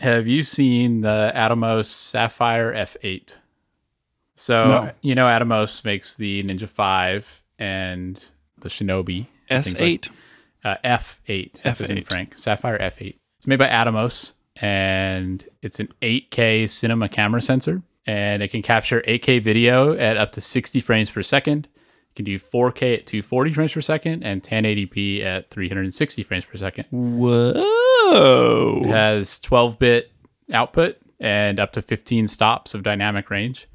Have you seen the Atomos Sapphire F8? So No. you know Atomos makes the Ninja Five and the Shinobi. and things like- S8. uh, F8. F is in F8. Frank. Sapphire F8. It's made by Atomos, and it's an 8K cinema camera sensor, and it can capture 8K video at up to 60 frames per second. It can do 4K at 240 frames per second and 1080p at 360 frames per second. Whoa! It has 12-bit output and up to 15 stops of dynamic range.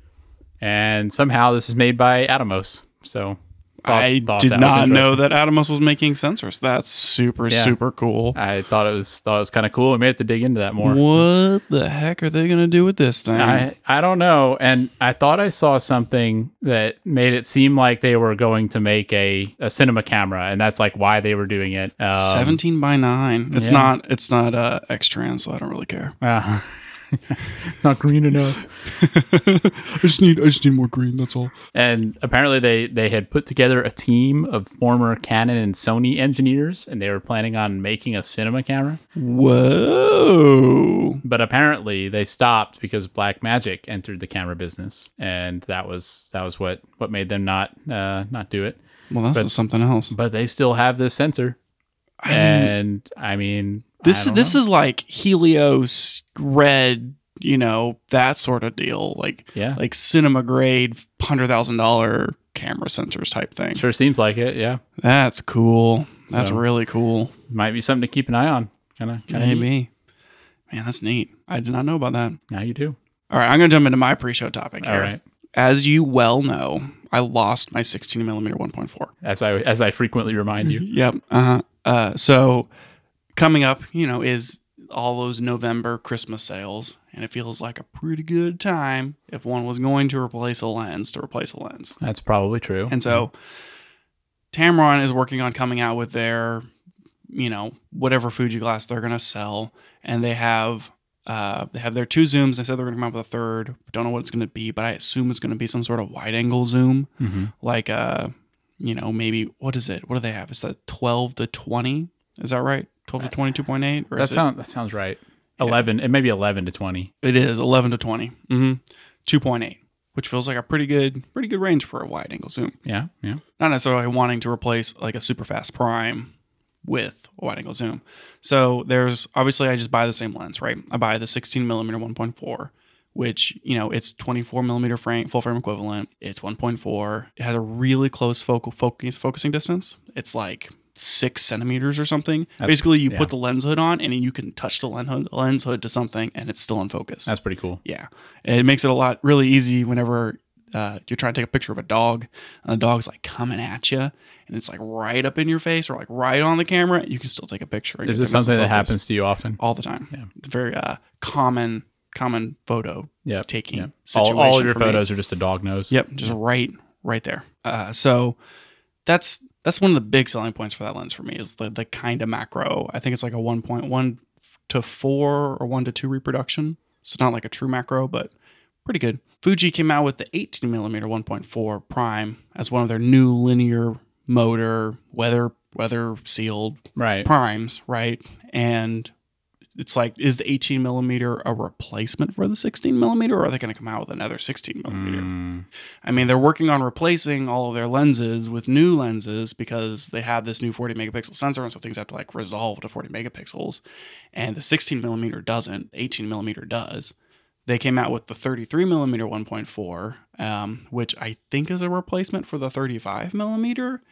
And somehow this is made by Atomos. So thought- I thought did not know that Atomos was making sensors. That's super, Yeah. super cool. I thought it was thought it was kind of cool. We may have to dig into that more. What the heck are they going to do with this thing? I, I don't know. And I thought I saw something that made it seem like they were going to make a, a cinema camera, and that's like why they were doing it. Um, 17 by 9. It's yeah. not it's not uh X-Trans, so I don't really care. uh, it's not green enough. I just need I just need more green, that's all. And apparently they they had put together a team of former Canon and Sony engineers, and they were planning on making a cinema camera. Whoa. But apparently they stopped because Blackmagic entered the camera business, and that was that was what what made them not uh, not do it. Well, that's But- something else. But they still have this sensor. I mean, and I mean, this this is like Helium red, you know, that sort of deal. Like yeah, like cinema grade $100,000 camera sensors type thing. sure seems like it. Yeah, That's cool. That's So- really cool. might be something to keep an eye on. Kind of, kind of. Maybe. Man, that's neat. I did not know about that. Now you do. All right, I'm going to jump into my pre-show topic here. All right. As you well know, I lost my 16 millimeter 1.4. As I as I frequently remind you. Yep. Uh-huh. Uh So coming up, you know, is all those November Christmas sales, and it feels like a pretty good time if one was going to replace a lens to replace a lens. That's probably true. And so Tamron is working on coming out with their, you know, whatever Fuji glass they're going to sell, and they have uh, they have their two zooms. They said they're going to come out with a third. Don't know what it's going to be, but I assume it's going to be some sort of wide angle zoom, Mhm. like uh, you know, maybe what is it? What do they have? Is that twelve to twenty? Is that right? Twelve to twenty two point eight, or that is it- sounds that sounds right. Eleven. It may be eleven to twenty. it is 11 to 20. Mm-hmm. 2.8, which feels like a pretty good, pretty good range for a wide angle zoom. Yeah, yeah. Not necessarily wanting to replace like a super fast prime with a wide angle zoom. So there's obviously I just buy the same lens, right? I buy the 16 millimeter 1.4, which you know it's 24 millimeter frame, full frame equivalent. It's 1.4. It has a really close focal focus focusing distance. It's like six centimeters or something. That's- Basically, you yeah. put the lens hood on and you can touch the lens hood, lens hood to something and it's still in focus. That's pretty cool. Yeah. It makes it a lot really easy whenever uh, you're trying to take a picture of a dog and the dog's like coming at you and it's like right up in your face or like right on the camera. You can still take a picture. Is this them as a something that happens to you often? all the time? Yeah. It's very uh, common, common photo Yeah. taking yeah. All, all of your for me. photos are just a dog nose. Yep, just right, right there. Uh, so that's that's one of the big selling points for that lens for me is the the kind of macro. I think it's like a one point one to four or one to two reproduction. So not like a true macro, but pretty good. Fuji came out with the 18 millimeter 1.4 prime as one of their new linear motor weather weather sealed Right. primes, right? And it's like, is the 18 millimeter a replacement for the 16 millimeter, or are they going to come out with another 16 millimeter? Mm, I mean, they're working on replacing all of their lenses with new lenses because they have this new 40 megapixel sensor, and so things have to like resolve to 40 megapixels. And the 16 millimeter doesn't, 18 millimeter does. They came out with the 33 millimeter 1.4, um, which I think is a replacement for the 35 millimeter.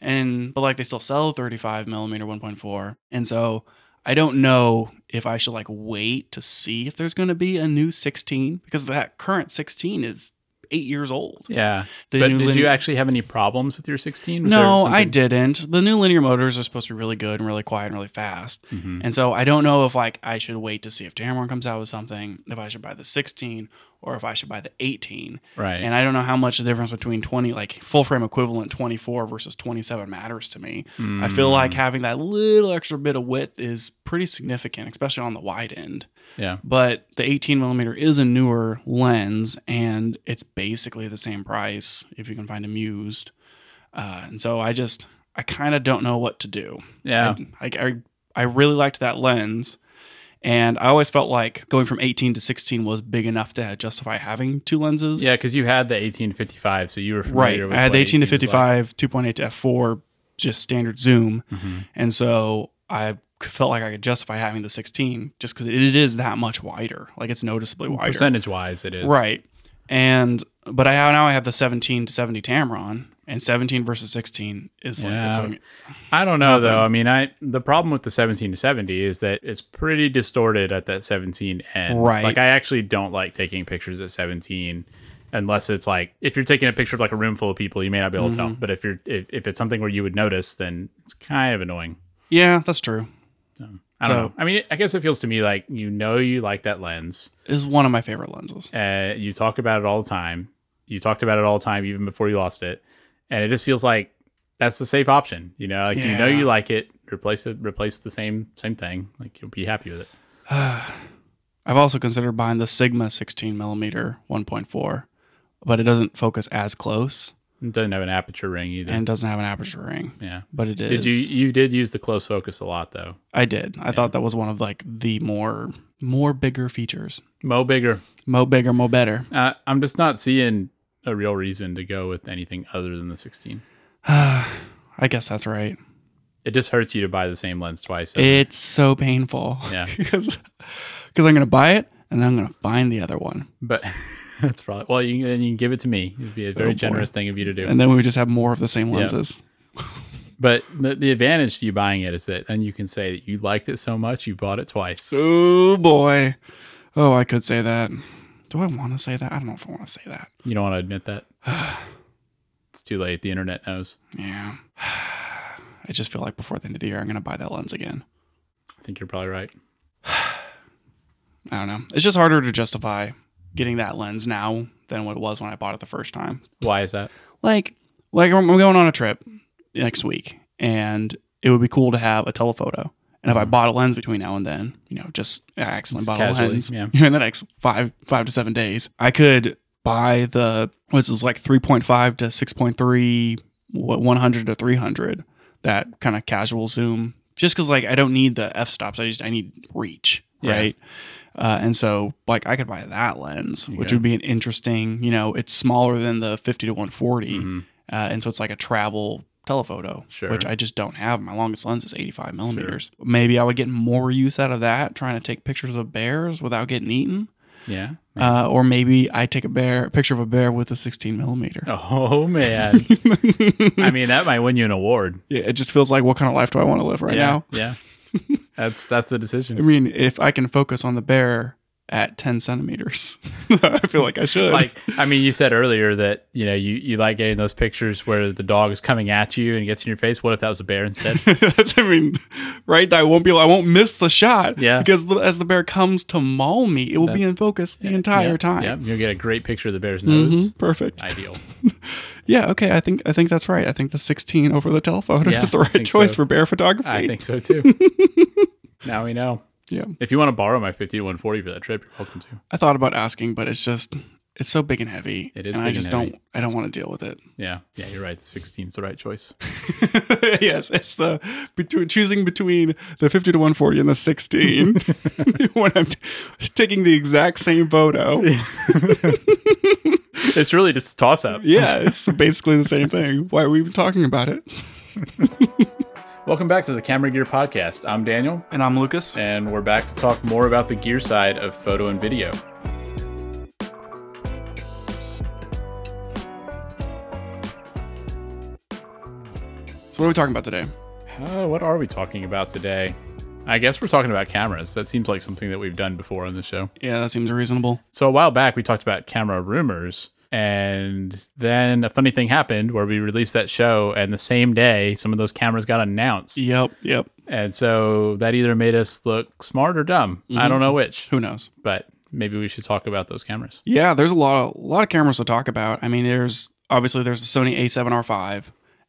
And but like they still sell 35 millimeter 1.4, and so I don't know if I should like wait to see if there's going to be a new 16 because that current 16 is eight years old. yeah. The but did linear- you actually have any problems with your 16? Was there no, I didn't. The new linear motors are supposed to be really good and really quiet and really fast. Mhm. And so I don't know if like I should wait to see if Tamron comes out with something, if I should buy the 16 or if I should buy the 18. Right. And I don't know how much the difference between 20 like full frame equivalent 24 versus 27 matters to me. I feel Mm, like having that little extra bit of width is pretty significant, especially on the wide end. Yeah. But the 18 millimeter is a newer lens, and it's basically the same price if you can find them used. Uh, and so I just, I kind of don't know what to do. Yeah. I, I, I really liked that lens, And I always felt like going from 18 to 16 was big enough to justify having two lenses. Yeah, because you had the 18 to 55, so you were Right. with I had the 18 to was like. 55, 2.8 to f4, just standard zoom. Mhm. And so I felt like I could justify having the 16 just because it is that much wider. Like it's noticeably wider. Percentage wise, it is Right. And but I now I have the 17 to 70 Tamron, and 17 versus 16 is like, Yeah. like I don't know though. I mean, I the problem with the 17 to 70 is that it's pretty distorted at that 17 end. Right. Like I actually don't like taking pictures at 17 unless it's like if you're taking a picture of like a room full of people, you may not be able to tell. Mm-hmm. But if you're if, if it's something where you would notice, then it's kind of annoying. yeah, that's true. I don't So- know. I mean, I guess it feels to me like you know you like that lens. Is one of my favorite lenses. Uh, you talk about it all the time. You talked about it all the time, even before you lost it, and it just feels like that's the safe option. You know, like you know you like it. Replace it. Replace the same same thing. Like you'll be happy with it. I've also considered buying the Sigma 16 millimeter 1.4, but it doesn't focus as close It doesn't have an aperture ring either. and doesn't have an aperture ring. yeah. But it is. Did you you did use the close focus a lot though? I did. I thought that was one of like the more more bigger features. Mo bigger. Mo bigger, mo better. Uh, I'm just not seeing a real reason to go with anything other than the 16. I guess that's right. It just hurts you to buy the same lens twice. doesn't it? It's so painful. Yeah. because I'm gonna buy it and then I'm gonna find the other one, But that's probably well. You you can give it to me. It'd be a very Oh, generous thing of you to do. and then we would just have more of the same Yeah. lenses. But the, the advantage to you buying it is that then you can say that you liked it so much you bought it twice. Oh boy. Oh, I could say that. Do I want to say that? I don't know if I want to say that. You don't want to admit that. it's too late. The internet knows. Yeah. I just feel like before the end of the year, I'm gonna buy that lens again. I think you're probably right. I don't know. It's just harder to justify getting that lens now than what it was when I bought it the first time. Why is that? like like I'm going on a trip next week and it would be cool to have a telephoto. And if I bought a lens between now and then, you know, just accidentally Just bought a casually, lens yeah. in the next five five to seven days, I could buy the what's this like three point five to six point three, what one hundred to three hundred, that kind of casual zoom. Just because like I don't need the f stops, I just I need reach, Yeah. right? Uh, and so like I could buy that lens, which go. would be an interesting, you know, it's smaller than the fifty to one forty Mhm. uh, and so it's like a travel telephoto, Sure. which I just don't have. My longest lens is 85 millimeters. Maybe I would get more use out of that trying to take pictures of bears without getting eaten. Yeah. Uh, or maybe I take a bear, a picture of a bear with a 16 millimeter. Oh man. I mean, that might win you an award. Yeah, it just feels like what kind of life do I want to live right yeah. now? Yeah. That's that's the decision. I mean, if I can focus on the bear at 10 centimeters, I feel like I should. Like, I mean, you said earlier that you know you, you like getting those pictures where the dog is coming at you and gets in your face. What if that was a bear instead? That's, I mean, right? I won't be. I won't miss the shot. Yeah. Because the, as the bear comes to maul me, it will be in focus the entire yeah, time. Yeah, you'll get a great picture of the bear's nose. Mhm, Perfect. Ideal. Yeah. Okay. I think I think that's right. I think the 16 over the telephoto Yeah, is the right choice so. for bear photography. I think so too. now we know. Yeah. If you want to borrow my 50 to 140 for that trip, you're welcome to. I thought about asking, but it's just it's so big and heavy. It is and big I and just heavy. don't. I don't want to deal with it. Yeah, yeah, you're right. The 16 is the right choice. yes, it's the between choosing between the 50 to 140 and the 16 when I'm t- taking the exact same photo. it's really just a toss up. Yeah, it's basically the same thing. Why are we even talking about it? Welcome back to the Camera Gear Podcast. I'm Daniel, And I'm Lucas. and we're back to talk more about the gear side of photo and video. So what are we talking about today? Uh, what are we talking about today? I guess we're talking about cameras. That seems like something that we've done before on the show. Yeah, that seems reasonable. So a while back, we talked about camera rumors, and then a funny thing happened where we released that show, and the same day, some of those cameras got announced, Yep, yep. and so that either made us look smart or dumb. I don't mm-hmm. know which, Who knows? but maybe we should talk about those cameras. Yeah, there's a lot of a lot of cameras to talk about. I mean, there's obviously there's the Sony A7R5,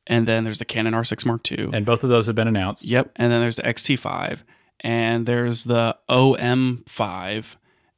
and then there's the Canon R6 Mark II. And both of those have been announced. Yep, and then there's the XT5, and there's the OM5,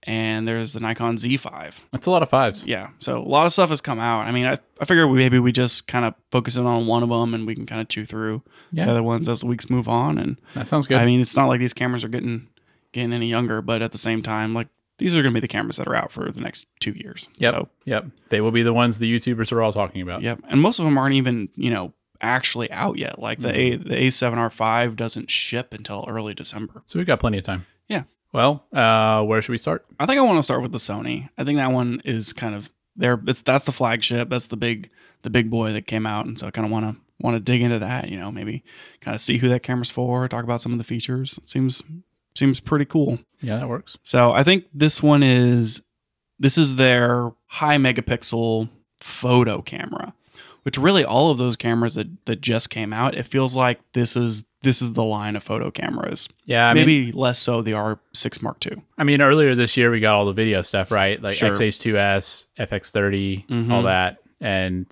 and there's the Nikon Z5. That's a lot of fives. Yeah, so a lot of stuff has come out. I mean, I, I figure we, maybe we just kind of focus in on one of them, and we can kind of chew through Yeah. the other ones as the weeks move on. And That sounds good. I mean, it's not like these cameras are getting getting any younger, but at the same time, like these are going to be the cameras that are out for the next two years. Yep. So, Yep. They will be the ones the YouTubers are all talking about. yep. And most of them aren't even, you know, actually out yet. Like the mm-hmm. A the A7R5 doesn't ship until early December. So we've got plenty of time. Yeah. Well, uh, where should we start? I think I want to start with the Sony. I think that one is kind of there. It's that's the flagship. That's the big the big boy that came out, and so I kind of want to want to dig into that. You know, maybe kind of see who that camera's for. Talk about some of the features. It seems seems pretty cool. Yeah, that works. So I think this one is this is their high megapixel photo camera, which really all of those cameras that, that just came out, it feels like this is this is the line of photo cameras. Yeah, I mean, Maybe less so the R6 Mark II. I mean, earlier this year we got all the video stuff, right? Like Sure. X-H2S, FX30, Mhm. all that, and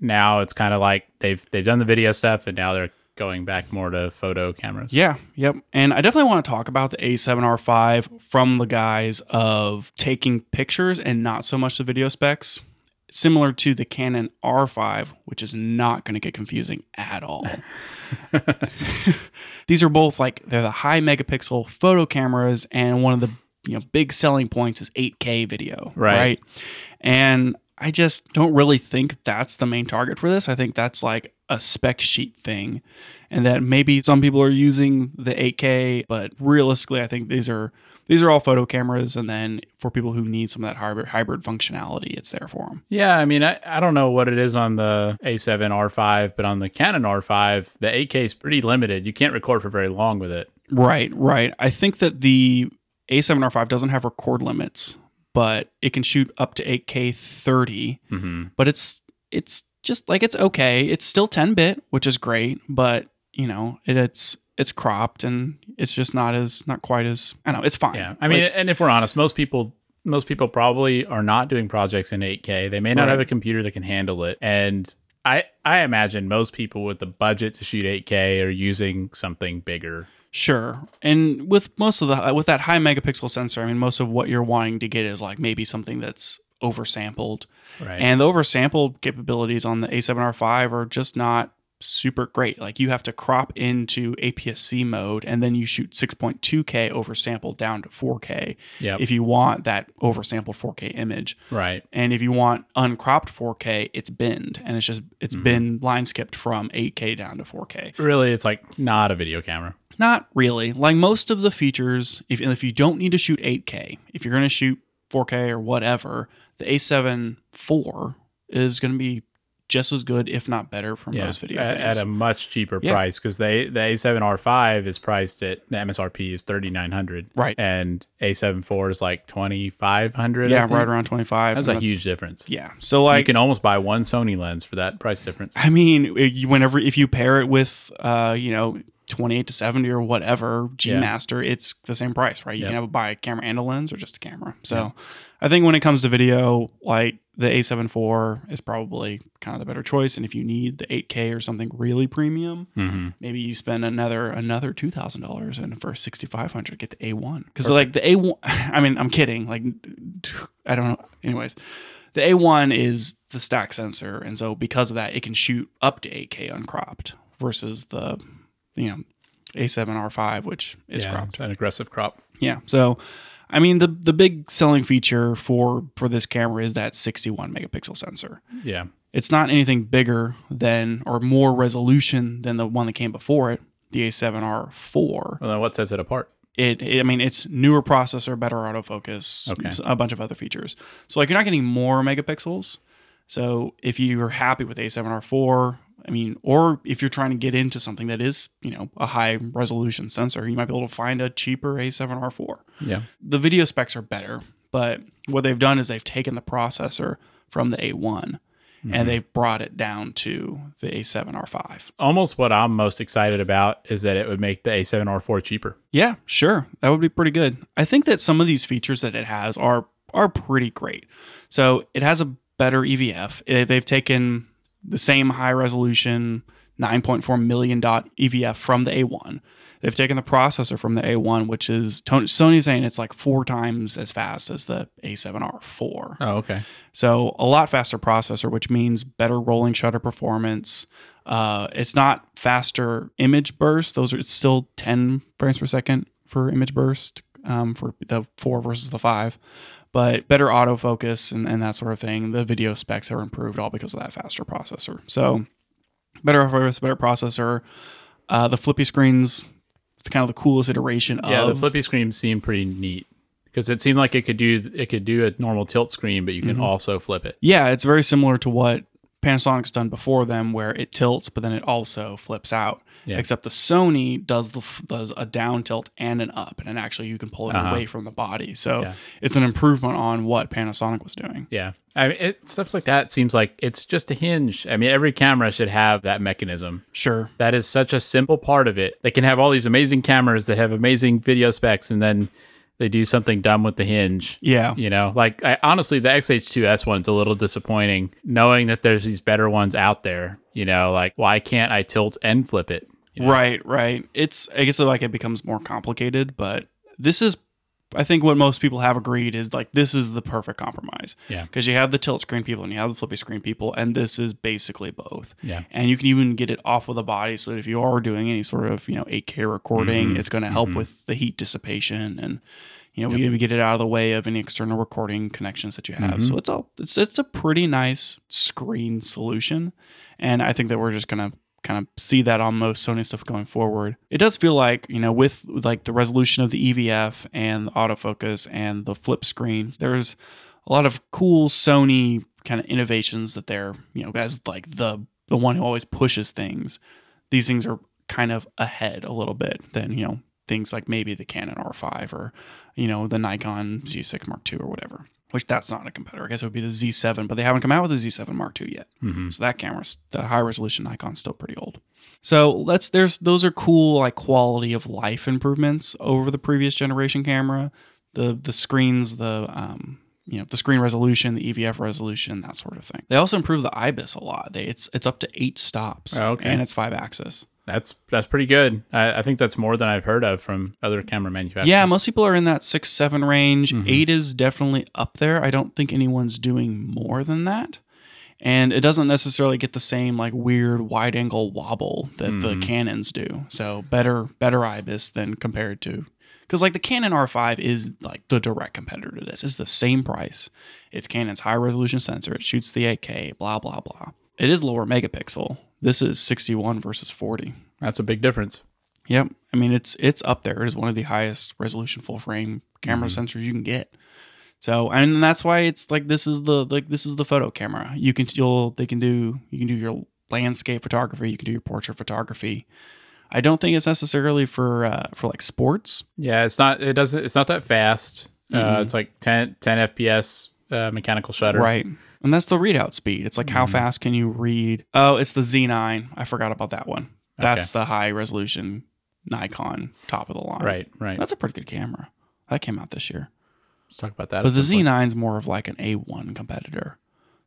now it's kind of like they've they've done the video stuff, and now they're going back more to photo cameras. Yeah, yep. And I definitely want to talk about the A7R5 from the guys of taking pictures and not so much the video specs. Similar to the Canon R5, which is not going to get confusing at all. These are both like they're the high megapixel photo cameras, and one of the you know big selling points is 8K video, Right. right? And I just don't really think that's the main target for this. I think that's like a spec sheet thing, and that maybe some people are using the 8K, but realistically, I think these are these are all photo cameras, and then for people who need some of that hybrid hybrid functionality, it's there for them. Yeah, I mean, I, I don't know what it is on the A7 R5, but on the Canon R5, the 8K is pretty limited. You can't record for very long with it. Right, right. I think that the A7R5 doesn't have record limits, but it can shoot up to 8K 30. hmm But it's it's just like it's okay. It's still 10 bit, which is great, but you know it, it's it's cropped and it's just not as not quite as I don't know. It's fine. Yeah, I mean, Like, and if we're honest, most people most people probably are not doing projects in 8K. They may not Right. have a computer that can handle it, and I I imagine most people with the budget to shoot 8K are using something bigger. Sure. And with most of the uh, with that high megapixel sensor, I mean most of what you're wanting to get is like maybe something that's oversampled. Right. And the oversampled capabilities on the A7R5 are just not super great. Like you have to crop into APS-C mode and then you shoot 6.2K oversampled down to 4K yep. if you want that oversampled 4K image. right. And if you want uncropped 4K, it's binned and it's just it's Mhm. been line skipped from 8K down to 4K. Really, it's like not a video camera. Not really. Like most of the features, if, if you don't need to shoot 8K, if you're going to shoot 4K or whatever, the A7 IV is going to be just as good, if not better, from Yeah, most video at, at a much cheaper Yeah. price because they the A7 R5 is priced at the MSRP is thirty nine hundred, right. and A7 IV is like twenty five hundred. Yeah, right around 25. That's and a huge difference. Yeah. So like you can almost buy one Sony lens for that price difference. I mean, it- whenever if you pair it with, uh, you know. 28 to 70 or whatever G Yeah. Master, it's the same price, right? You Yep. can have buy a camera and a lens or just a camera. So. I think when it comes to video, like the A7 IV is probably kind of the better choice. And if you need the 8K or something really premium, Mm-hmm. maybe you spend another another two thousand dollars and for sixty five hundred get the A one because like the A one. I mean, I'm kidding. Like, I don't know. Anyways, the A one is the stack sensor, and so because of that, it can shoot up to 8K uncropped versus the you know A7R5, which is yeah, cropped. an aggressive crop. Yeah. So, I mean, the the big selling feature for for this camera is that 61 megapixel sensor. Yeah, It's not anything bigger than or more resolution than the one that came before it, the A7R4. well, then what sets it apart? It, it- I mean, it's newer processor, better autofocus, Okay. a bunch of other features. So like you're not getting more megapixels. So if you're happy with A7R4, I mean, or if you're trying to get into something that is, you know, a high resolution sensor, you might be able to find a cheaper A7R4 Yeah, the video specs are better, but what they've done is they've taken the processor from the A1 Mhm. and they've brought it down to the A7R5. almost what I'm most excited about is that it would make the A7R4 cheaper. Yeah, sure. That would be pretty good. I think that some of these features that it has are are pretty great. So, it has a better EVF. They've taken the same high resolution 9.4 million dot EVF from the A1. They've taken the processor from the A1, which is Sony's saying it's like four times as fast as the A7R4. Oh, okay. So a lot faster processor, which means better rolling shutter performance. Uh, it's not faster image burst; those are it's still 10 frames per second for image burst. um, for the four versus the five, but better autofocus and, and that sort of thing. The video specs are improved all because of that faster processor. So better focus, better processor. Uh, the flippy screens, it's kind of the coolest iteration Yeah, of the flippy screen seemed pretty neat because it seemed like it could do it could do a normal tilt screen, but you can Mhm. also flip it. Yeah, it's very similar to what Panasonic's done before them, where it tilts, but then it also flips out. Yeah. Except the Sony does the does a down tilt and an up, and actually you can pull it Uh-huh. away from the body. So Yeah. it's an improvement on what Panasonic was doing. Yeah, I mean, it, stuff like that seems like it's just a hinge. I mean, every camera should have that mechanism. Sure. That is such a simple part of it. They can have all these amazing cameras that have amazing video specs, and then they do something dumb with the hinge. Yeah. You know, like I, honestly, the XH2S one's a little disappointing, knowing that there's these better ones out there. You know, like why can't I tilt and flip it? You know? Right, right. It's I guess like it becomes more complicated, but this is I think what most people have agreed is like this is the perfect compromise. Yeah. Because you have the tilt screen people and you have the flippy screen people, and this is basically both. Yeah. And you can even get it off of the body so that if you are doing any sort of, you know, 8K recording, Mhm, it's going to help mhm. with the heat dissipation and you know, Yep. we get it out of the way of any external recording connections that you have. Mhm. So it's all it's it's a pretty nice screen solution. And I think that we're just gonna kind of see that on most Sony stuff going forward. It does feel like, you know, with like the resolution of the EVF and the autofocus and the flip screen, there's a lot of cool Sony kind of innovations that they're, you know, as like the the one who always pushes things. These things are kind of ahead a little bit than, you know, things like maybe the Canon R5 or, you know, the Nikon Z6 Mark II or whatever. Which that's not a competitor. I guess it would be the Z7, but they haven't come out with the Z7 Mark II yet. Mhm. So that camera's the high resolution Nikon's still pretty old. So let's there's those are cool like quality of life improvements over the previous generation camera. The the screens, the um you know the screen resolution, the EVF resolution, that sort of thing. They also improved the IBIS a lot. They it's it's up to eight stops Oh, okay. and it's five axis. That's that's pretty good. I, I think that's more than I've heard of from other camera manufacturers. Yeah, most people are in that six seven range. Mhm. Eight is definitely up there. I don't think anyone's doing more than that. And it doesn't necessarily get the same like weird wide angle wobble that the Mhm. Canons do. So better better IBIS than compared to because like the Canon R5 is like the direct competitor to this. It's the same price. It's Canon's high resolution sensor. It shoots the 8K. Blah blah blah. It is lower megapixel. This is 61 versus 40. that's a big difference. Yep. I mean, it's it's up there. It is one of the highest resolution full frame camera Mhm. sensors you can get. So, and that's why it's like this is the like this is the photo camera. You can you'll they can do you can do your landscape photography. You can do your portrait photography. I don't think it's necessarily for uh, for like sports. Yeah, it's not. It doesn't. It's not that fast. Uh, Mhm. it's like 10, 10 FPS uh, mechanical shutter. Right. And that's the readout speed. It's like how Mhm. fast can you read? Oh, it's the Z9. I forgot about that one. That's Okay. the high resolution Nikon top of the line. Right. Right. That's a pretty good camera. That came out this year. Let's talk about that. But the. Z9 is more of like an A1 competitor.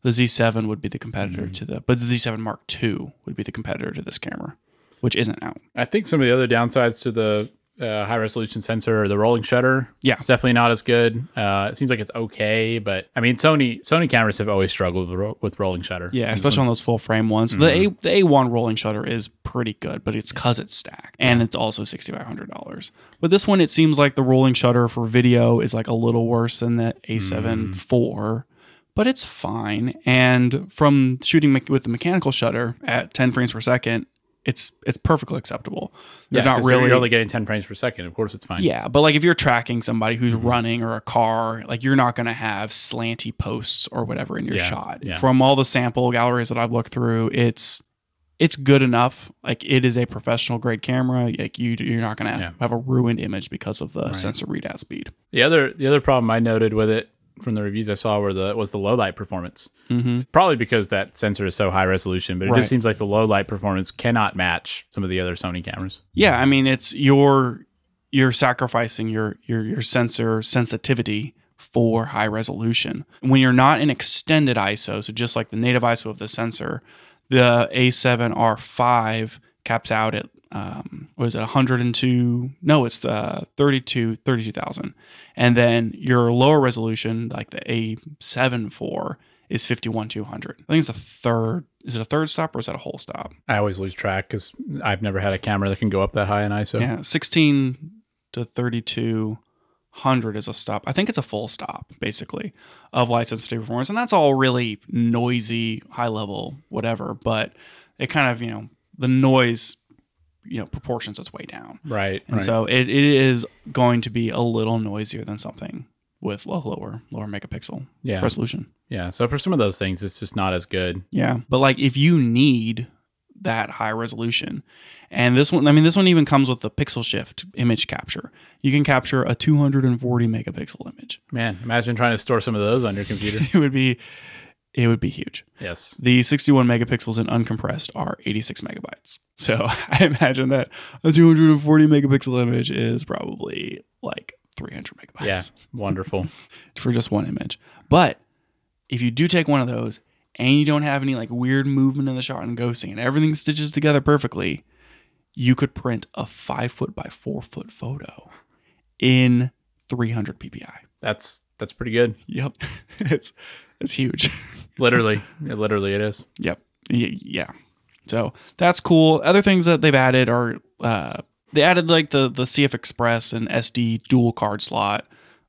The Z7 would be the competitor Mhm. to the, but the Z7 Mark II would be the competitor to this camera, which isn't out. I think some of the other downsides to the uh, high resolution sensor or the rolling shutter. Yeah. It's definitely not as good. Uh, it seems like it's okay, but I mean, Sony Sony cameras have always struggled with, ro- with rolling shutter. Yeah, And especially on those full frame ones. The A the A1 rolling shutter is pretty good, but it's because it's stacked and it's also sixty five hundred dollars. But this one, it seems like the rolling shutter for video is like a little worse than the A7 IV, but it's fine. And from shooting me- with the mechanical shutter at ten frames per second, it's it's perfectly acceptable. Yeah, There's not 'cause you're- really You're only getting 10 frames per second. Of course, it's fine. Yeah, but like if you're tracking somebody who's Mm-hmm. running or a car, like you're not going to have slanty posts or whatever in your Yeah, shot. yeah. From all the sample galleries that I've looked through, it's it's good enough. Like it is a professional grade camera. Like you you're not going to Yeah. have a ruined image because of the Right. sensor readout speed. The other the other problem I noted with it from the reviews I saw were the was the low light performance. Mm-hmm. Probably because that sensor is so high resolution, but it Right. just seems like the low light performance cannot match some of the other Sony cameras. Yeah, I mean it's your you're sacrificing your your your sensor sensitivity for high resolution. When you're not in extended ISO, so just like the native ISO of the sensor, the A7R5 caps out at um, what is it 102 no it's the 32 32000 and then your lower resolution like the a7 IV is 51200 i think it's a third is it a third stop or is that a whole stop I always lose track because I've never had a camera that can go up that high in ISO. yeah, 16 to 32 hundred is a stop. I think it's a full stop, basically, of light sensitivity performance, and that's all really noisy, high level, whatever. But it kind of you know the noise, you know, proportions its way down, Right. and right. so it, it is going to be a little noisier than something with a lower lower megapixel yeah. resolution. Yeah. So for some of those things, it's just not as good. Yeah. But like if you need that high resolution, and this one, I mean, this one even comes with the pixel shift image capture. You can capture a 240 megapixel image. Man, imagine trying to store some of those on your computer. It would be, it would be huge. yes. The 61 megapixels in uncompressed are 86 megabytes. So I imagine that a 240 megapixel image is probably like 300 megabytes Yeah. Wonderful. for just one image. But if you do take one of those and you don't have any like weird movement in the shot and ghosting and everything stitches together perfectly, you could print a five foot by four foot photo in 300 ppi. That's that's pretty good. Yep, it's it's huge. Literally. it, literally it is. Yep, yeah. So that's cool. Other things that they've added are uh, they added like the the CFexpress and SD dual card slot.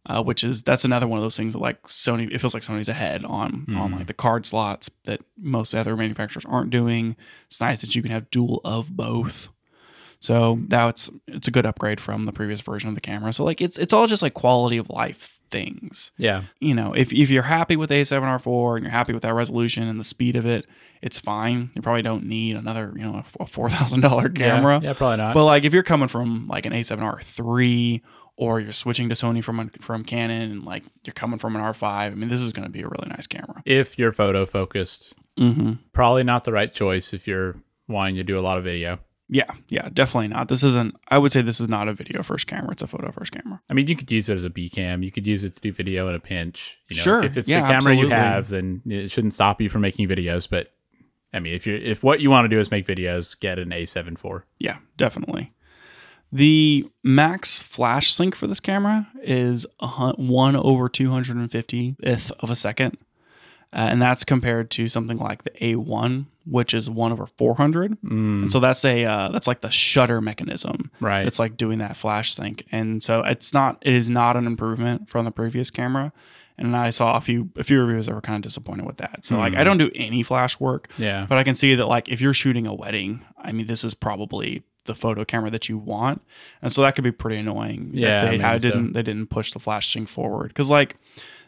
Uh, which is that's another one of those things that like Sony it feels like Sony's ahead on on like the card slots that most other manufacturers aren't doing. It's nice that you can have dual of both. So now it's it's a good upgrade from the previous version of the camera. So like it's it's all just like quality of life things Yeah. you know, if, if you're happy with A7R4 and you're happy with that resolution and the speed of it, it's fine. You probably don't need another, you know, a four thousand dollar camera. Yeah, yeah, probably not. But like if you're coming from like an A7R3 or you're switching to Sony from from Canon and like you're coming from an R5, I mean, this is going to be a really nice camera. if you're photo focused, Mm-hmm. probably not the right choice if you're wanting to do a lot of video. Yeah, yeah, definitely not. This isn't. I would say this is not a video first camera. It's a photo first camera. I mean, you could use it as a B cam. You could use it to do video in a pinch. You know, Sure. If it's Yeah, the camera you have, then it shouldn't stop you from making videos. But I mean, if you're if what you want to do is make videos, get an A7 IV. Yeah, definitely. The max flash sync for this camera is a one over 250th of a second. Uh, and that's compared to something like the A1, which is one over 400. And so that's a uh, that's like the shutter mechanism Right. It's like doing that flash sync. And so it's not it is not an improvement from the previous camera. And I saw a few a few reviews that were kind of disappointed with that. So like I don't do any flash work, yeah. but I can see that like if you're shooting a wedding, I mean this is probably the photo camera that you want, and so that could be pretty annoying. Yeah, they how so. didn't they didn't push the flash sync forward because like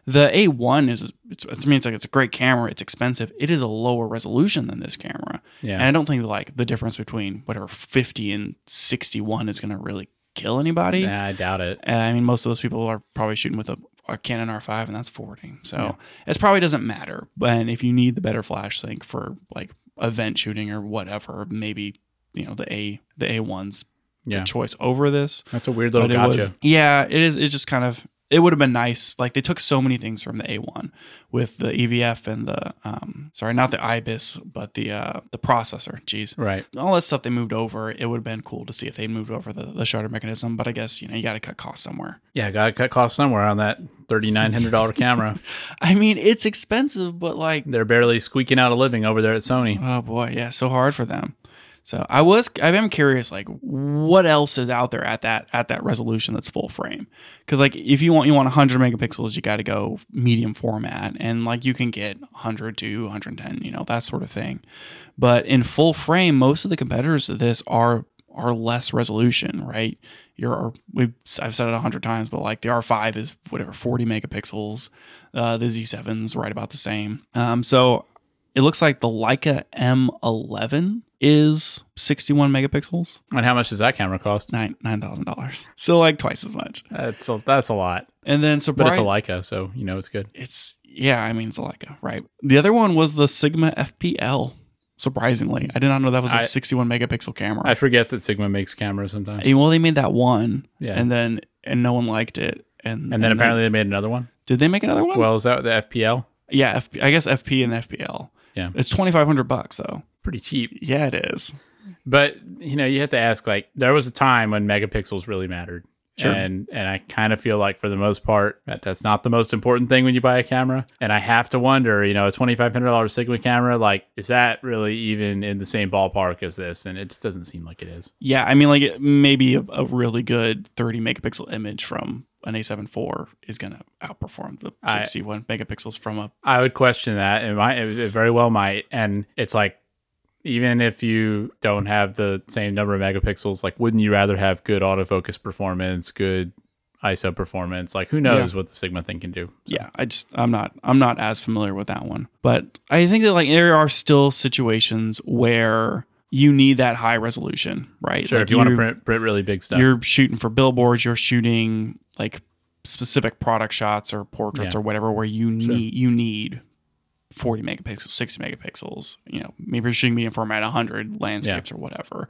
the A1 is it's, it's I mean it's like it's a great camera, it's expensive, it is a lower resolution than this camera, Yeah. and I don't think like the difference between whatever 50 and 61 is going to really kill anybody. Nah, I doubt it. Uh, I mean, most of those people are probably shooting with a, a Canon R5, and that's 40. So it probably doesn't matter. But if you need the better flash sync for like event shooting or whatever, maybe you know the A the A1's Yeah. choice over this. That's a weird little But gotcha. was, yeah, it is. It just kind of it would have been nice. Like they took so many things from the A1 with the EVF and the um sorry, not the IBIS, but the uh the processor. Jeez right. all that stuff they moved over, it would have been cool to see if they moved over the, the shutter mechanism. But I guess you know you got to cut costs somewhere. Yeah, gotta cut costs somewhere on that thirty nine hundred dollar camera. I mean, it's expensive, but like, They're barely squeaking out a living over there at Sony. oh boy, yeah, so hard for them. So I was, I am curious, like, what else is out there at that at that resolution that's full frame? Because like, if you want you want 100 megapixels, you got to go medium format, and like you can get 100 to 110, you know, that sort of thing. But in full frame, most of the competitors to this are are less resolution, right? Your we've I've said it a hundred times, but like the R5 is whatever 40 megapixels, uh, the Z7's right about the same. Um, so it looks like the Leica M11 is 61 megapixels, And how much does that camera cost? nine nine thousand dollars. So like twice as much. That's a, that's a lot, And then so, but it's a Leica, so you know it's good. it's yeah, I mean it's a Leica, right? The other one was the Sigma FPL. Surprisingly, I did not know that was a I- 61 megapixel camera. I forget that Sigma makes cameras sometimes. Eh, well, they made that one, Yeah. and then and no one liked it, and And then apparently they made another one. did they make another one? Well, is that the FPL? yeah, FP, I guess FP and FPL. Yeah. it's 2,500 bucks though. Pretty cheap. Yeah, it is. But you know, you have to ask. Like, there was a time when megapixels really mattered, Sure. and and I kind of feel like for the most part that that's not the most important thing when you buy a camera. And I have to wonder, you know, a twenty five hundred dollars Sigma camera, like, is that really even in the same ballpark as this? And it just doesn't seem like it is. Yeah, I mean, like it, maybe a, a really good 30 megapixel image from an A7 IV is going to outperform the I- 61 megapixels from a I would question that. It might, it very well might. And it's like, even if you don't have the same number of megapixels, like, wouldn't you rather have good autofocus performance, good ISO performance? Like, who knows what the Sigma thing can do? So, yeah i just i'm not i'm not as familiar with that one but i think that like there are still situations where you need that high resolution right Sure. Like, if you want to print, print really big stuff. you're shooting for billboards you're shooting like specific product shots or portraits Yeah. or whatever where you Sure. need you need 40 megapixels 60 megapixels you know maybe you're shooting medium format 100 landscapes or whatever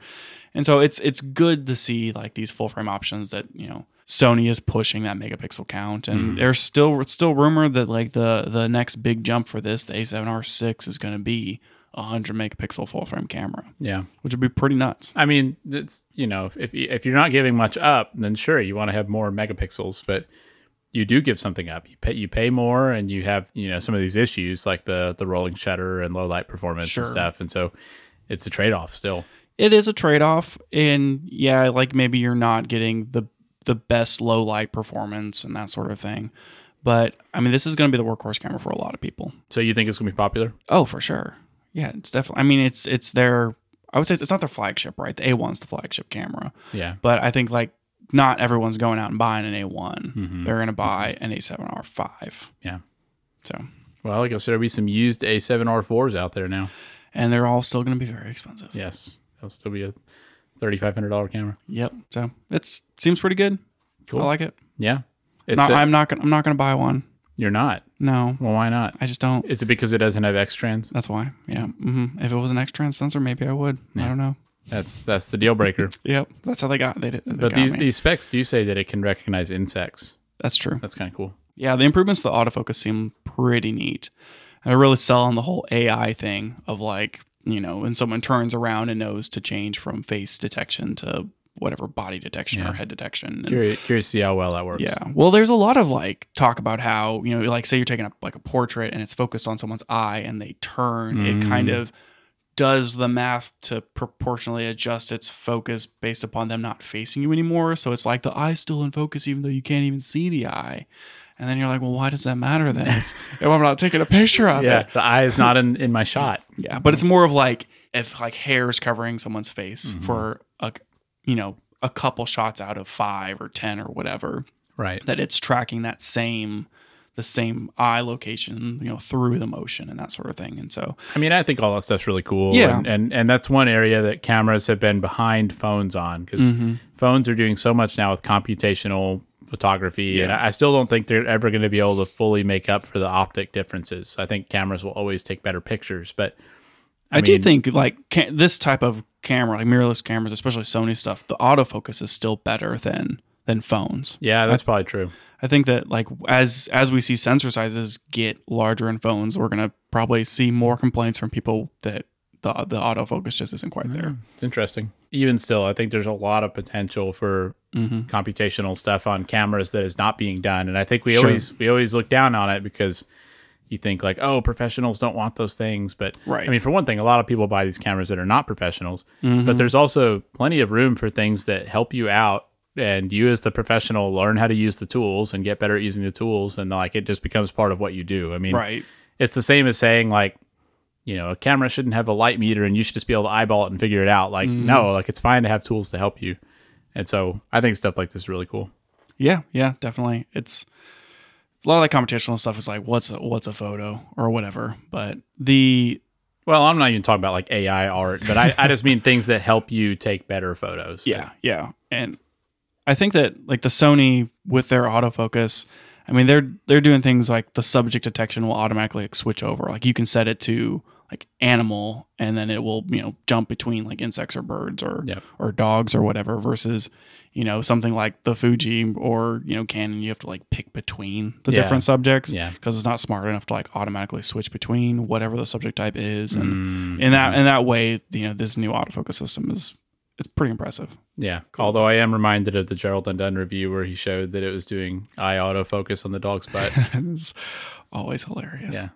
and so it's it's good to see like these full frame options that you know sony is pushing that megapixel count and Mhm. there's still it's still rumored that like the the next big jump for this the a7r6 is going to be a 100 megapixel full frame camera yeah. which would be pretty nuts I mean, it's, you know, if, if, you're not giving much up, then sure, you want to have more megapixels, but you do give something up. You pay, you pay more and you have, you know, some of these issues like the, the rolling shutter and low light performance Sure. and stuff. And so it's a trade off still. it is a trade-off and yeah like maybe you're not getting the the best low light performance and that sort of thing but i mean this is going to be the workhorse camera for a lot of people So you think it's going to be popular? oh for sure yeah it's definitely i mean it's it's their i would say it's not their flagship right the a1's the flagship camera Yeah. but i think like not everyone's going out and buying an a1 Mhm. they're going to buy an a7r5 Yeah. so Well, like I guess there'll be some used A7R4s out there now. and they're all still going to be very expensive Yes. That'll still be a $3,500 camera. yep so it's seems pretty good Cool. i like it Yeah. It's not, a- i'm not gonna i'm not gonna buy one you're not. no Well, why not? I just don't. Is it because it doesn't have X trans? That's why. Yeah. hmm If it was an X trans sensor, maybe I would. I don't know. That's that's the deal breaker. Yep. That's how they got. They did. They but got these me. these specs do say that it can recognize insects. That's true. That's kind of cool. Yeah. The improvements to the autofocus seem pretty neat. I really sell on the whole AI thing of like, you know, when someone turns around and knows to change from face detection to whatever body detection Yeah. or head detection. And- Curious, curious to see how well that works. Yeah. Well, there's a lot of like talk about how, you know, like say you're taking up like a portrait and it's focused on someone's eye and they turn, it kind Mm. of does the math to proportionally adjust its focus based upon them not facing you anymore. So it's like the eye's still in focus even though you can't even see the eye. And then you're like, well, why does that matter then? if I'm not taking a picture of Yeah, it. Yeah, the eye is not in, in my shot. Yeah. But it's more of like if like hair is covering someone's face Mhm. for a, you know, a couple shots out of five or 10 or whatever Right. that it's tracking that same the same eye location you know through the motion and that sort of thing and so I mean, I think all that stuff's really cool. Yeah. And, and, and that's one area that cameras have been behind phones on because Mm-hmm. phones are doing so much now with computational photography. And Yeah. I I still don't think they're ever going to be able to fully make up for the optic differences. I think cameras will always take better pictures, but i, I do think like ca- this type of camera like mirrorless cameras especially sony stuff the autofocus is still better than than phones yeah, that's probably true. i think that like as as we see sensor sizes get larger in phones we're going to probably see more complaints from people that the the autofocus just isn't quite there It's interesting. Even still, I think there's a lot of potential for mm-hmm. computational stuff on cameras that is not being done and i think we Sure. always we always look down on it because you think like oh professionals don't want those things. But Right. i mean for one thing a lot of people buy these cameras that are not professionals. Mm-hmm. but there's also plenty of room for things that help you out and you as the professional learn how to use the tools and get better at using the tools. And like it just becomes part of what you do. I mean right. it's the same as saying like you know a camera shouldn't have a light meter and you should just be able to eyeball it and figure it out. Like Mm-hmm. no like it's fine to have tools to help you. And so i think stuff like this is really cool. Yeah, yeah, definitely. It's a lot of that computational stuff is like what's a what's a photo or whatever. But the well i'm not even talking about like ai art but i, I just mean things that help you take better photos yeah, yeah. And I think that like the Sony with their autofocus, I mean they're they're doing things like the subject detection will automatically like switch over. Like you can set it to like animal and then it will, you know, jump between like insects or birds or Yep. or dogs or whatever versus you know something like the Fuji or you know Canon you have to like pick between the Yeah. different subjects yeah. because it's not smart enough to like automatically switch between whatever the subject type is and Mm, in that in that way you know this new autofocus system is it's pretty impressive. Yeah. Although i am reminded of the Gerald Undone review where he showed that it was doing eye autofocus on the dog's butt. It's always hilarious. Yeah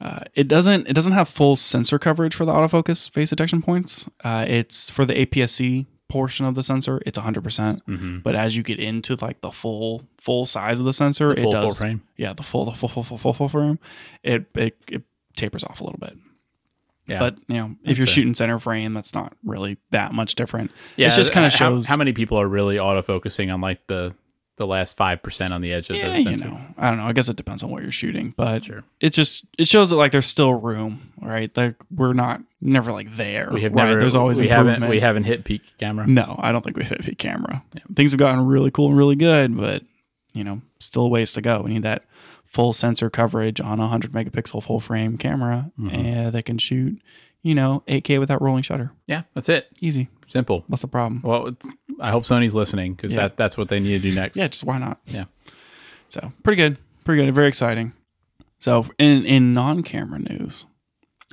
uh, it doesn't it doesn't have full sensor coverage for the autofocus face detection points uh, it's for the APS-C portion of the sensor, it's 100%. percent Mm-hmm. But as you get into like the full full size of the sensor, The full it does full frame. yeah, the full the full full full full, full frame, it, it it tapers off a little bit. Yeah. But you know, if you're shooting center frame, that's not really that much different. yeah, it just kinda shows- how, many people are really auto focusing on like the the last five percent on the edge of Yeah, the you know, I don't know. I guess it depends on what you're shooting, but Sure. it just it shows that like there's still room, right? Like we're not never like there. We have right? never. There's always we haven't we haven't hit peak camera. No, I don't think we've hit peak camera. Things have gotten really cool and really good, but you know, still a ways to go. We need that full sensor coverage on a 100 megapixel full frame camera Mhm. and that can shoot, you know, 8K without rolling shutter. Yeah, that's it. Easy. Simple. What's the problem? Well, it's, I hope Sony's listening because Yeah. that that's what they need to do next. Yeah, just why not? Yeah. So pretty good, pretty good, very exciting. So in in non camera news,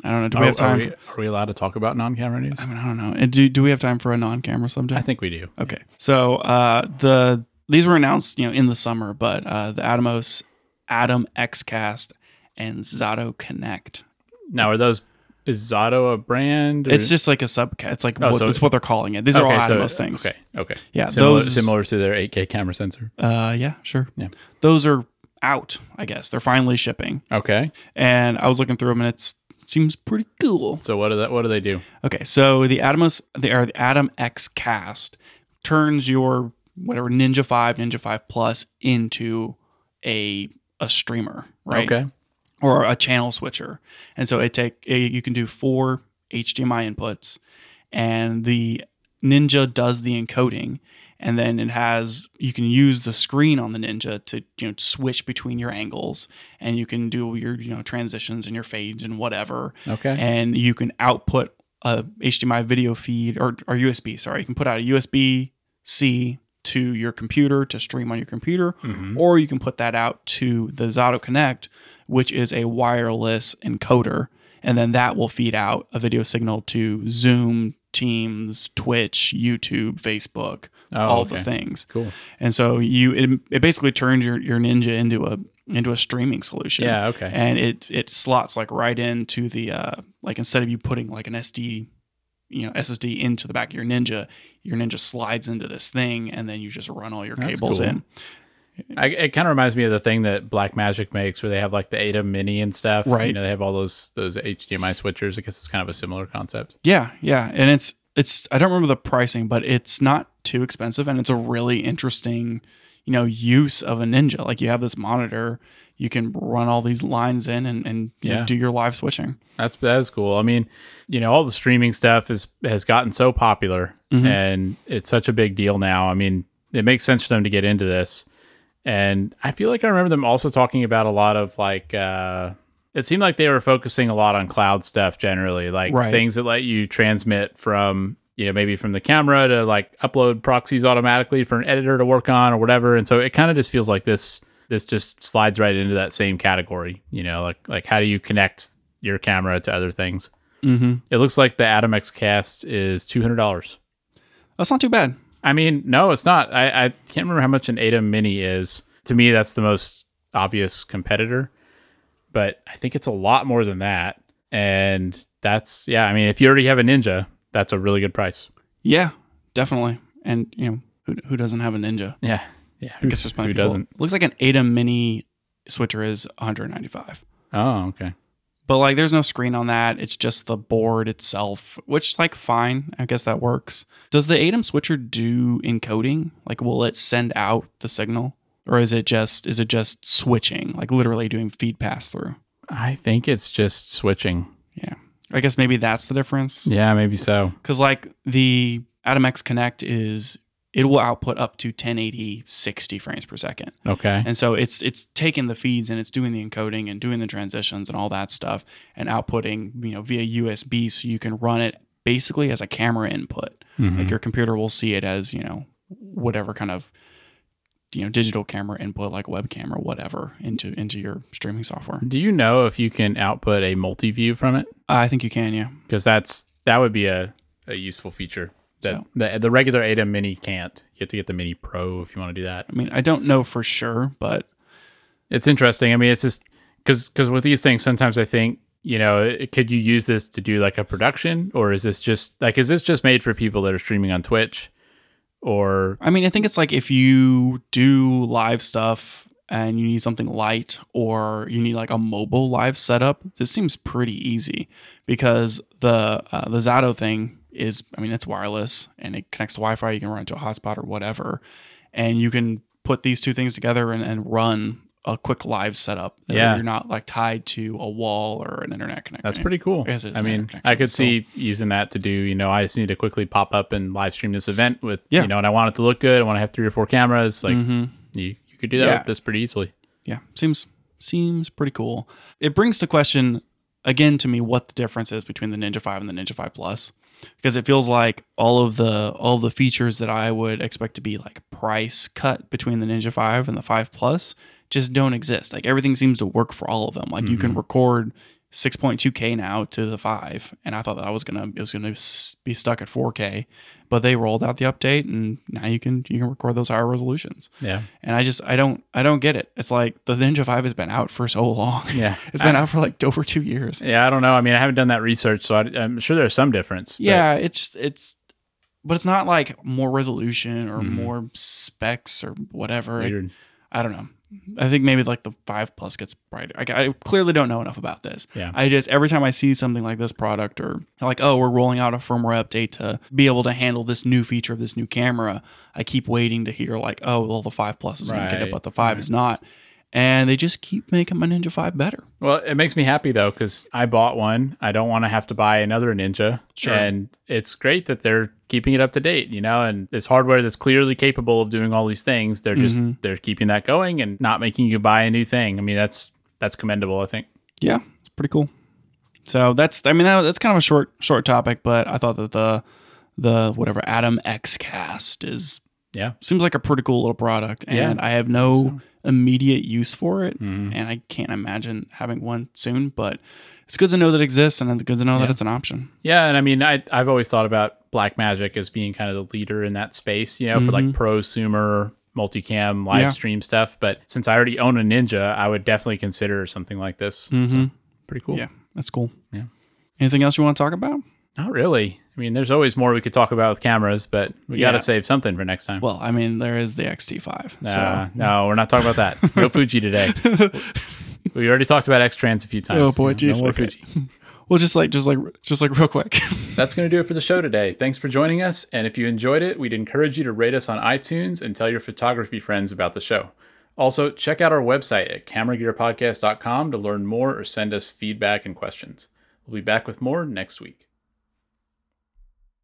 I don't know. Do we Are, have time? are, we, are we allowed to talk about non-camera news? I mean, I don't know. And do do we have time for a non camera subject? I think we do. Okay. So uh, the these were announced, you know, in the summer, but uh, the Atomos AtomX CAST and Zato Connect. Now, are those is Zato a brand? or- It's just like a sub. It's like Oh, what, so- it's what they're calling it. These are all so- Atomos things. Okay, okay. Yeah, similar, those- similar to their 8K camera sensor. Uh, yeah, sure. Yeah. Those are out. I guess they're finally shipping, Okay, and I was looking through them, and it seems pretty cool. so what do that? What do they do? Okay, so the Atomos, the, or the AtomX CAST turns your whatever Ninja Five, Ninja Five Plus into a a streamer, right? Okay, or a channel switcher. And so it take a, you can do four HDMI inputs, and the Ninja does the encoding, and then it has you can use the screen on the Ninja to you know switch between your angles, and you can do your you know transitions and your fades and whatever, okay. and you can output a HDMI video feed or or USB. Sorry, you can put out a USB C to your computer to stream on your computer, Mhm. or you can put that out to the Zato Connect, which is a wireless encoder, and then that will feed out a video signal to Zoom, Teams, Twitch, YouTube, Facebook, Oh, all okay. the things. Cool. And so you it, it basically turns your, your Ninja into a into a streaming solution. Yeah. Okay. And it it slots like right into the uh like instead of you putting like an SD you know SSD into the back of your Ninja, your Ninja slides into this thing and then you just run all your That's cables cool. in. I, it kind of reminds me of the thing that Blackmagic makes, where they have like the ATEM Mini and stuff. Right. You know, they have all those those HDMI switchers. I guess it's kind of a similar concept. Yeah, yeah, and it's it's I don't remember the pricing, but it's not too expensive, and it's a really interesting, you know, use of a Ninja. Like you have this monitor, you can run all these lines in and and you know, do your live switching. That's that's cool. I mean, you know, all the streaming stuff is has gotten so popular Mhm. and it's such a big deal now. I mean, it makes sense for them to get into this. And I feel like I remember them also talking about a lot of like uh it seemed like they were focusing a lot on cloud stuff generally, like Right. things that let you transmit from you know maybe from the camera to like upload proxies automatically for an editor to work on or whatever. And so it kind of just feels like this this just slides right into that same category, you know, like like how do you connect your camera to other things? Mm-hmm. It looks like the AtomX CAST is two hundred dollars. That's not too bad. I mean, no, it's not. I, I can't remember how much an ATEM Mini is. To me, that's the most obvious competitor, but I think it's a lot more than that. And that's yeah. I mean, if you already have a Ninja, that's a really good price. Yeah, definitely. And you know, who who doesn't have a Ninja? Yeah, yeah. I guess there's plenty who of people. doesn't? Looks like an ATEM Mini switcher is 195. Oh, okay. But like there's no screen on that. It's just the board itself, which like fine. I guess that works. Does the ATEM switcher do encoding? Like will it send out the signal? Or is it just is it just switching, like literally doing feed pass through? I think it's just switching. Yeah. I guess maybe that's the difference. Yeah, maybe so. Because like the AtomX Connect is it will output up to 1080 60 frames per second. Okay. And so it's it's taking the feeds and it's doing the encoding and doing the transitions and all that stuff and outputting, you know, via USB so you can run it basically as a camera input. Mhm. Like your computer will see it as, you know, whatever kind of you know, digital camera input like webcam or whatever into into your streaming software. Do you know if you can output a multi view from it? I think you can, yeah. Because that's that would be a, a useful feature that So- the the regular ATEM Mini can't. You have to get the Mini Pro if you want to do that. I mean, I don't know for sure, but It's interesting. I mean, it's just because because with these things, sometimes I think you know, could you use this to do like a production, or is this just like is this just made for people that are streaming on Twitch, or I mean, I think it's like if you do live stuff and you need something light or you need like a mobile live setup, this seems pretty easy because the uh, the Zato thing is, I mean, it's wireless and it connects to Wi-Fi. You can run it to a hotspot or whatever, and you can put these two things together and, and run a quick live setup. that Yeah. you're not like tied to a wall or an internet connection. That's pretty cool. I guess it is I mean, I could still. see using that to do, you know, I just need to quickly pop up and live stream this event with, Yeah. you know, and I want it to look good. I want to have three or four cameras. Like Mhm. you, you could do that Yeah. with this pretty easily. yeah seems seems pretty cool it brings to question again to me what the difference is between the ninja 5 and the ninja 5 plus because it feels like all of the all of the features that i would expect to be like price cut between the ninja 5 and the 5 plus just don't exist. Like everything seems to work for all of them. Like you can mm-hmm. record 6.2k now to the 5 and i thought that I was gonna it was gonna be stuck at 4k but they rolled out the update and now you can you can record those higher resolutions Yeah. and I just I don't I don't get it. It's like the Ninja Five has been out for so long. Yeah. it's been I- out for like over two years. Yeah. I don't know. I mean, I haven't done that research, so I, I'm sure there's some difference. but- Yeah, it's just it's, but it's not like more resolution or Mhm. more specs or whatever. It- I don't know. Mm-hmm. I think maybe like the five plus gets brighter. I, I clearly don't know enough about this. Yeah. I just every time I see something like this product or like oh we're rolling out a firmware update to be able to handle this new feature of this new camera, I keep waiting to hear like oh well the five plus is going to get it but the five is not, and they just keep making my Ninja Five better. Well, it makes me happy though because I bought one. I don't want to have to buy another Ninja. Sure. And it's great that they're keeping it up to date. You know, and this hardware that's clearly capable of doing all these things. They're just Mhm. they're keeping that going and not making you buy a new thing. I mean, that's that's commendable. I think. Yeah, it's pretty cool. So that's I mean that, that's kind of a short short topic, but I thought that the the whatever AtomX CAST is Yeah. seems like a pretty cool little product, Yeah, and I have no so. immediate use for it, Mhm. and I can't imagine having one soon. But it's good to know that it exists, and it's good to know that it's an option. Yeah, and I mean, I I've always thought about Blackmagic as being kind of the leader in that space. You know, for like Mhm. prosumer multicam live Yeah. stream stuff. But since I already own a Ninja, I would definitely consider something like this. Mm-hmm. Pretty cool. Yeah, that's cool. Yeah. Anything else you want to talk about? Not really. I mean, there's always more we could talk about with cameras, but we got to save something for next time. Well, I mean, there is the XT5. Nah, so. no, we're not talking about that. No Fuji today. We already talked about X Trans a few times. Oh, boy, You know, jeez, no more okay. Fuji. well, just like, just like, just like, real quick. That's going to do it for the show today. Thanks for joining us. And if you enjoyed it, we'd encourage you to rate us on iTunes and tell your photography friends about the show. Also, check out our website at cameragearpodcast.com to learn more or send us feedback and questions. We'll be back with more next week.